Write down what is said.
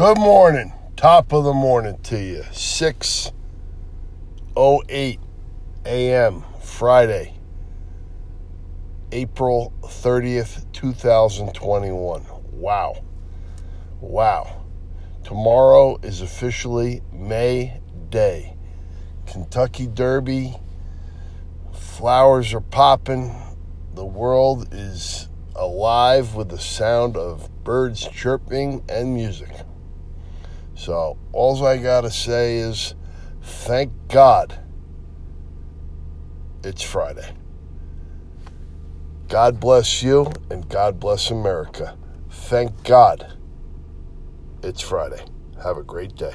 Good morning. Top of the morning to you. 6:08 a.m. Friday, April 30th, 2021. Wow. Wow. Tomorrow is officially May Day. Kentucky Derby. Flowers are popping. The world is alive with the sound of birds chirping and music. So, all I got to say is thank God it's Friday. God bless you and God bless America. Thank God it's Friday. Have a great day.